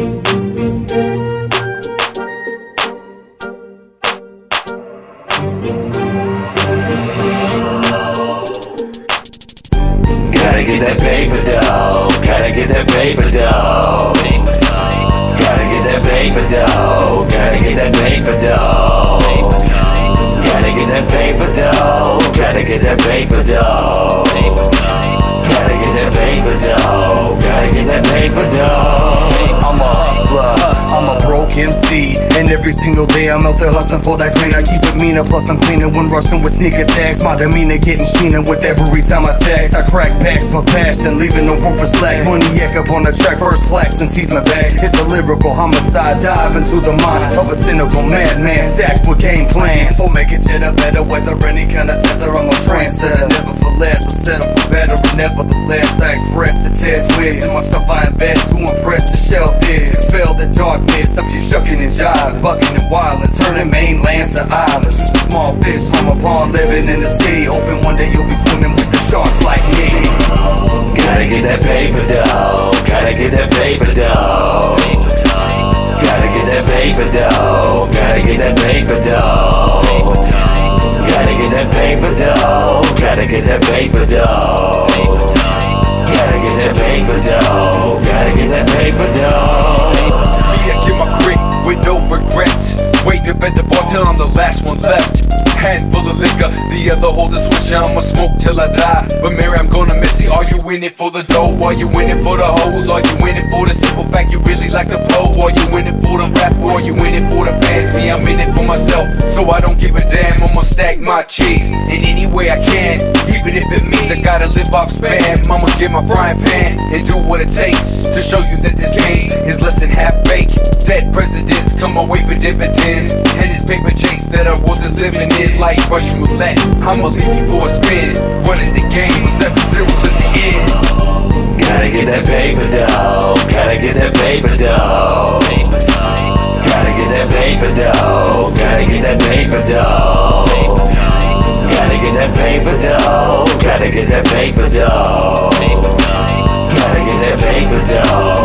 Gotta get that paper dough. Gotta get that paper dough. Gotta get that paper dough. Gotta get that paper dough. Gotta get that paper dough. Gotta get that paper dough. Gotta get that paper dough. Gotta get that paper MC. And every single day I'm out there hustling for that green. I keep it meaner, plus I'm cleaner when rushing with sneak attacks. My demeanor getting sheener with every time I tax. I crack packs for passion, leaving no room for slack. Pontiac up on the track, first class since he's my back. It's a lyrical homicide, dive into the mind of a cynical madman, stacked with game plans. Or make it jitter better, whether any kind of tether. I'm a trendsetter, never for less. I settle for better, and nevertheless, I express the test with myself. I invest impress the shelf is. Expel the darkness of your shucking and jive, bucking and wild, and turning mainlands to islands. Small fish from a pond living in the sea, hoping one day you'll be swimming with the sharks like me. Gotta get that paper dough. Gotta get that paper dough. Gotta get that paper dough. Gotta get that paper dough. Gotta get that paper dough. Gotta get that paper dough. Paper dough. Gotta get that paper. Me, I get my grit with no regrets. Waiting up at the bar till I'm the last one left. Handful of liquor, the other hold swisher. I'ma smoke till I die. But Mary, I'm gonna miss you. Are you in it for the dough? Are you in it for the hoes? Are you in it for the simple fact you really like the flow? Are you in it for the rap? Or are you in it for the fans? Me, I'm in it for myself. So I don't my cheese in any way I can, even if it means I gotta live off spam. Mama, get my frying pan and do what it takes to show you that this game is less than half baked. Dead presidents come away for dividends, and this paper chase that our world is living in like Russian roulette. I'ma leave you for a spin, running the game with seven zeros at the end. Gotta get that paper dough, gotta get that paper dough. Gotta get that paper dough, gotta get that paper dough get that paper dough. Gotta get that paper dough. Gotta get that paper dough.